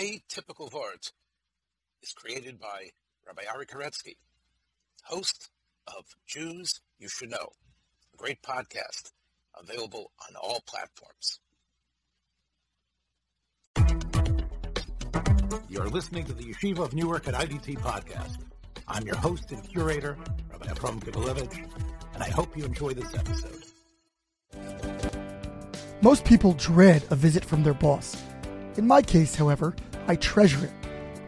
Atypical Words is created by Rabbi Ari Koretzky, host of Jews You Should Know, a great podcast available on all platforms. You're listening to the Yeshiva of Newark at IDT podcast. I'm your host and curator, Rabbi Abram Kibalevich, and I hope you enjoy this episode. Most people dread a visit from their boss. In my case, however, I treasure it.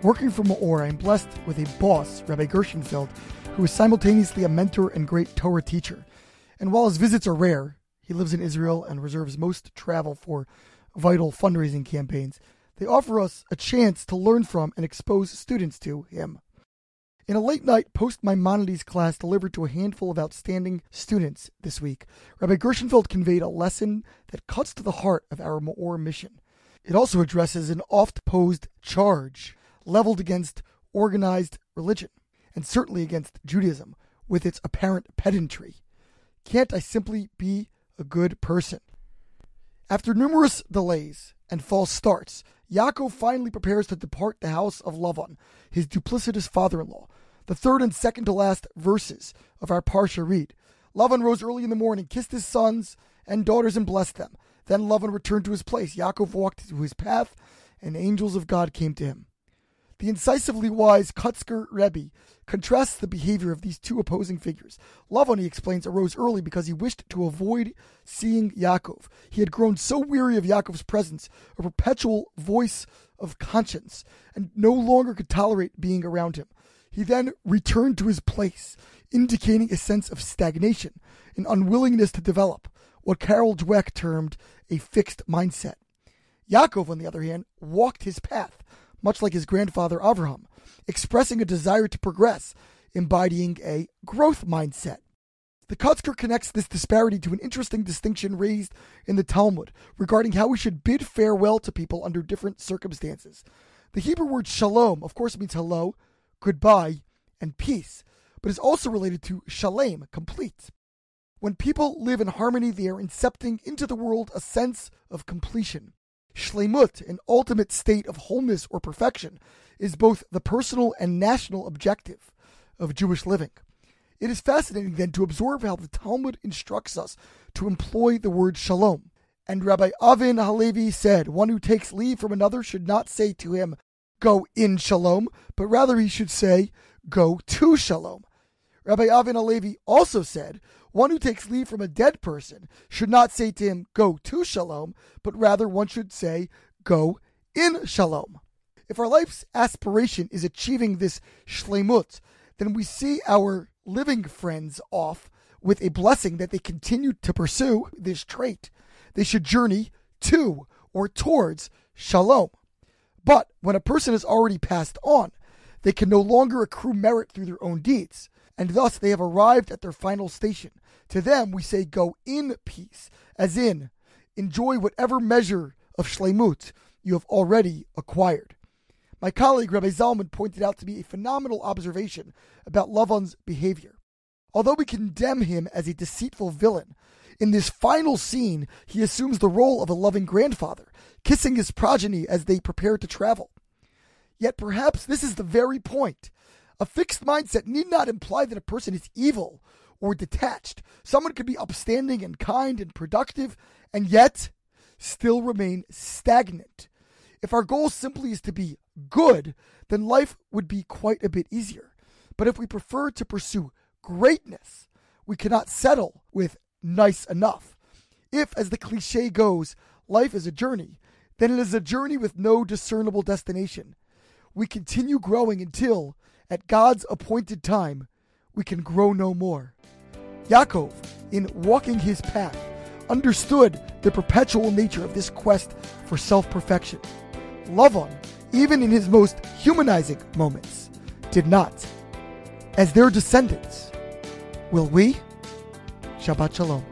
Working for Meor, I am blessed with a boss, Rabbi Gershenfeld, who is simultaneously a mentor and great Torah teacher. And while his visits are rare, he lives in Israel and reserves most travel for vital fundraising campaigns. They offer us a chance to learn from and expose students to him. In a late night post Maimonides class delivered to a handful of outstanding students this week, Rabbi Gershenfeld conveyed a lesson that cuts to the heart of our Meor mission. It also addresses an oft posed charge leveled against organized religion, and certainly against Judaism, with its apparent pedantry. Can't I simply be a good person? After numerous delays and false starts, Yaakov finally prepares to depart the house of Lavan, his duplicitous father in law. The third and second to last verses of our Parsha read Lavan rose early in the morning, kissed his sons and daughters, and blessed them. Then Lavan returned to his place. Yaakov walked to his path, and angels of God came to him. The incisively wise Kotzker Rebbe contrasts the behavior of these two opposing figures. Lavan, he explains, arose early because he wished to avoid seeing Yaakov. He had grown so weary of Yaakov's presence, a perpetual voice of conscience, and no longer could tolerate being around him. He then returned to his place, indicating a sense of stagnation, an unwillingness to develop, what Carol Dweck termed a fixed mindset. Yaakov, on the other hand, walked his path, much like his grandfather Avraham, expressing a desire to progress, embodying a growth mindset. The Kotzker connects this disparity to an interesting distinction raised in the Talmud regarding how we should bid farewell to people under different circumstances. The Hebrew word shalom, of course, means hello, goodbye, and peace, but is also related to shalem, complete. When people live in harmony, they are incepting into the world a sense of completion. Shlemut, an ultimate state of wholeness or perfection, is both the personal and national objective of Jewish living. It is fascinating then to observe how the Talmud instructs us to employ the word shalom. And Rabbi Avin Halevi said, One who takes leave from another should not say to him, Go in shalom, but rather he should say, Go to shalom. Rabbi Avin Halevi also said, one who takes leave from a dead person should not say to him, Go to shalom, but rather one should say, Go in shalom. If our life's aspiration is achieving this shlemut, then we see our living friends off with a blessing that they continue to pursue this trait. They should journey to or towards shalom. But when a person has already passed on, they can no longer accrue merit through their own deeds, and thus they have arrived at their final station. To them, we say, go in peace, as in, enjoy whatever measure of shlemut you have already acquired. My colleague Rabbi Zalman pointed out to me a phenomenal observation about Lavan's behavior. Although we condemn him as a deceitful villain, in this final scene, he assumes the role of a loving grandfather, kissing his progeny as they prepare to travel. Yet perhaps this is the very point. A fixed mindset need not imply that a person is evil or detached. Someone could be upstanding and kind and productive and yet still remain stagnant. If our goal simply is to be good, then life would be quite a bit easier. But if we prefer to pursue greatness, we cannot settle with nice enough. If, as the cliche goes, life is a journey, then it is a journey with no discernible destination. We continue growing until, at God's appointed time, we can grow no more. Yaakov, in walking his path, understood the perpetual nature of this quest for self perfection. Lavan, even in his most humanizing moments, did not. As their descendants, will we? Shabbat Shalom.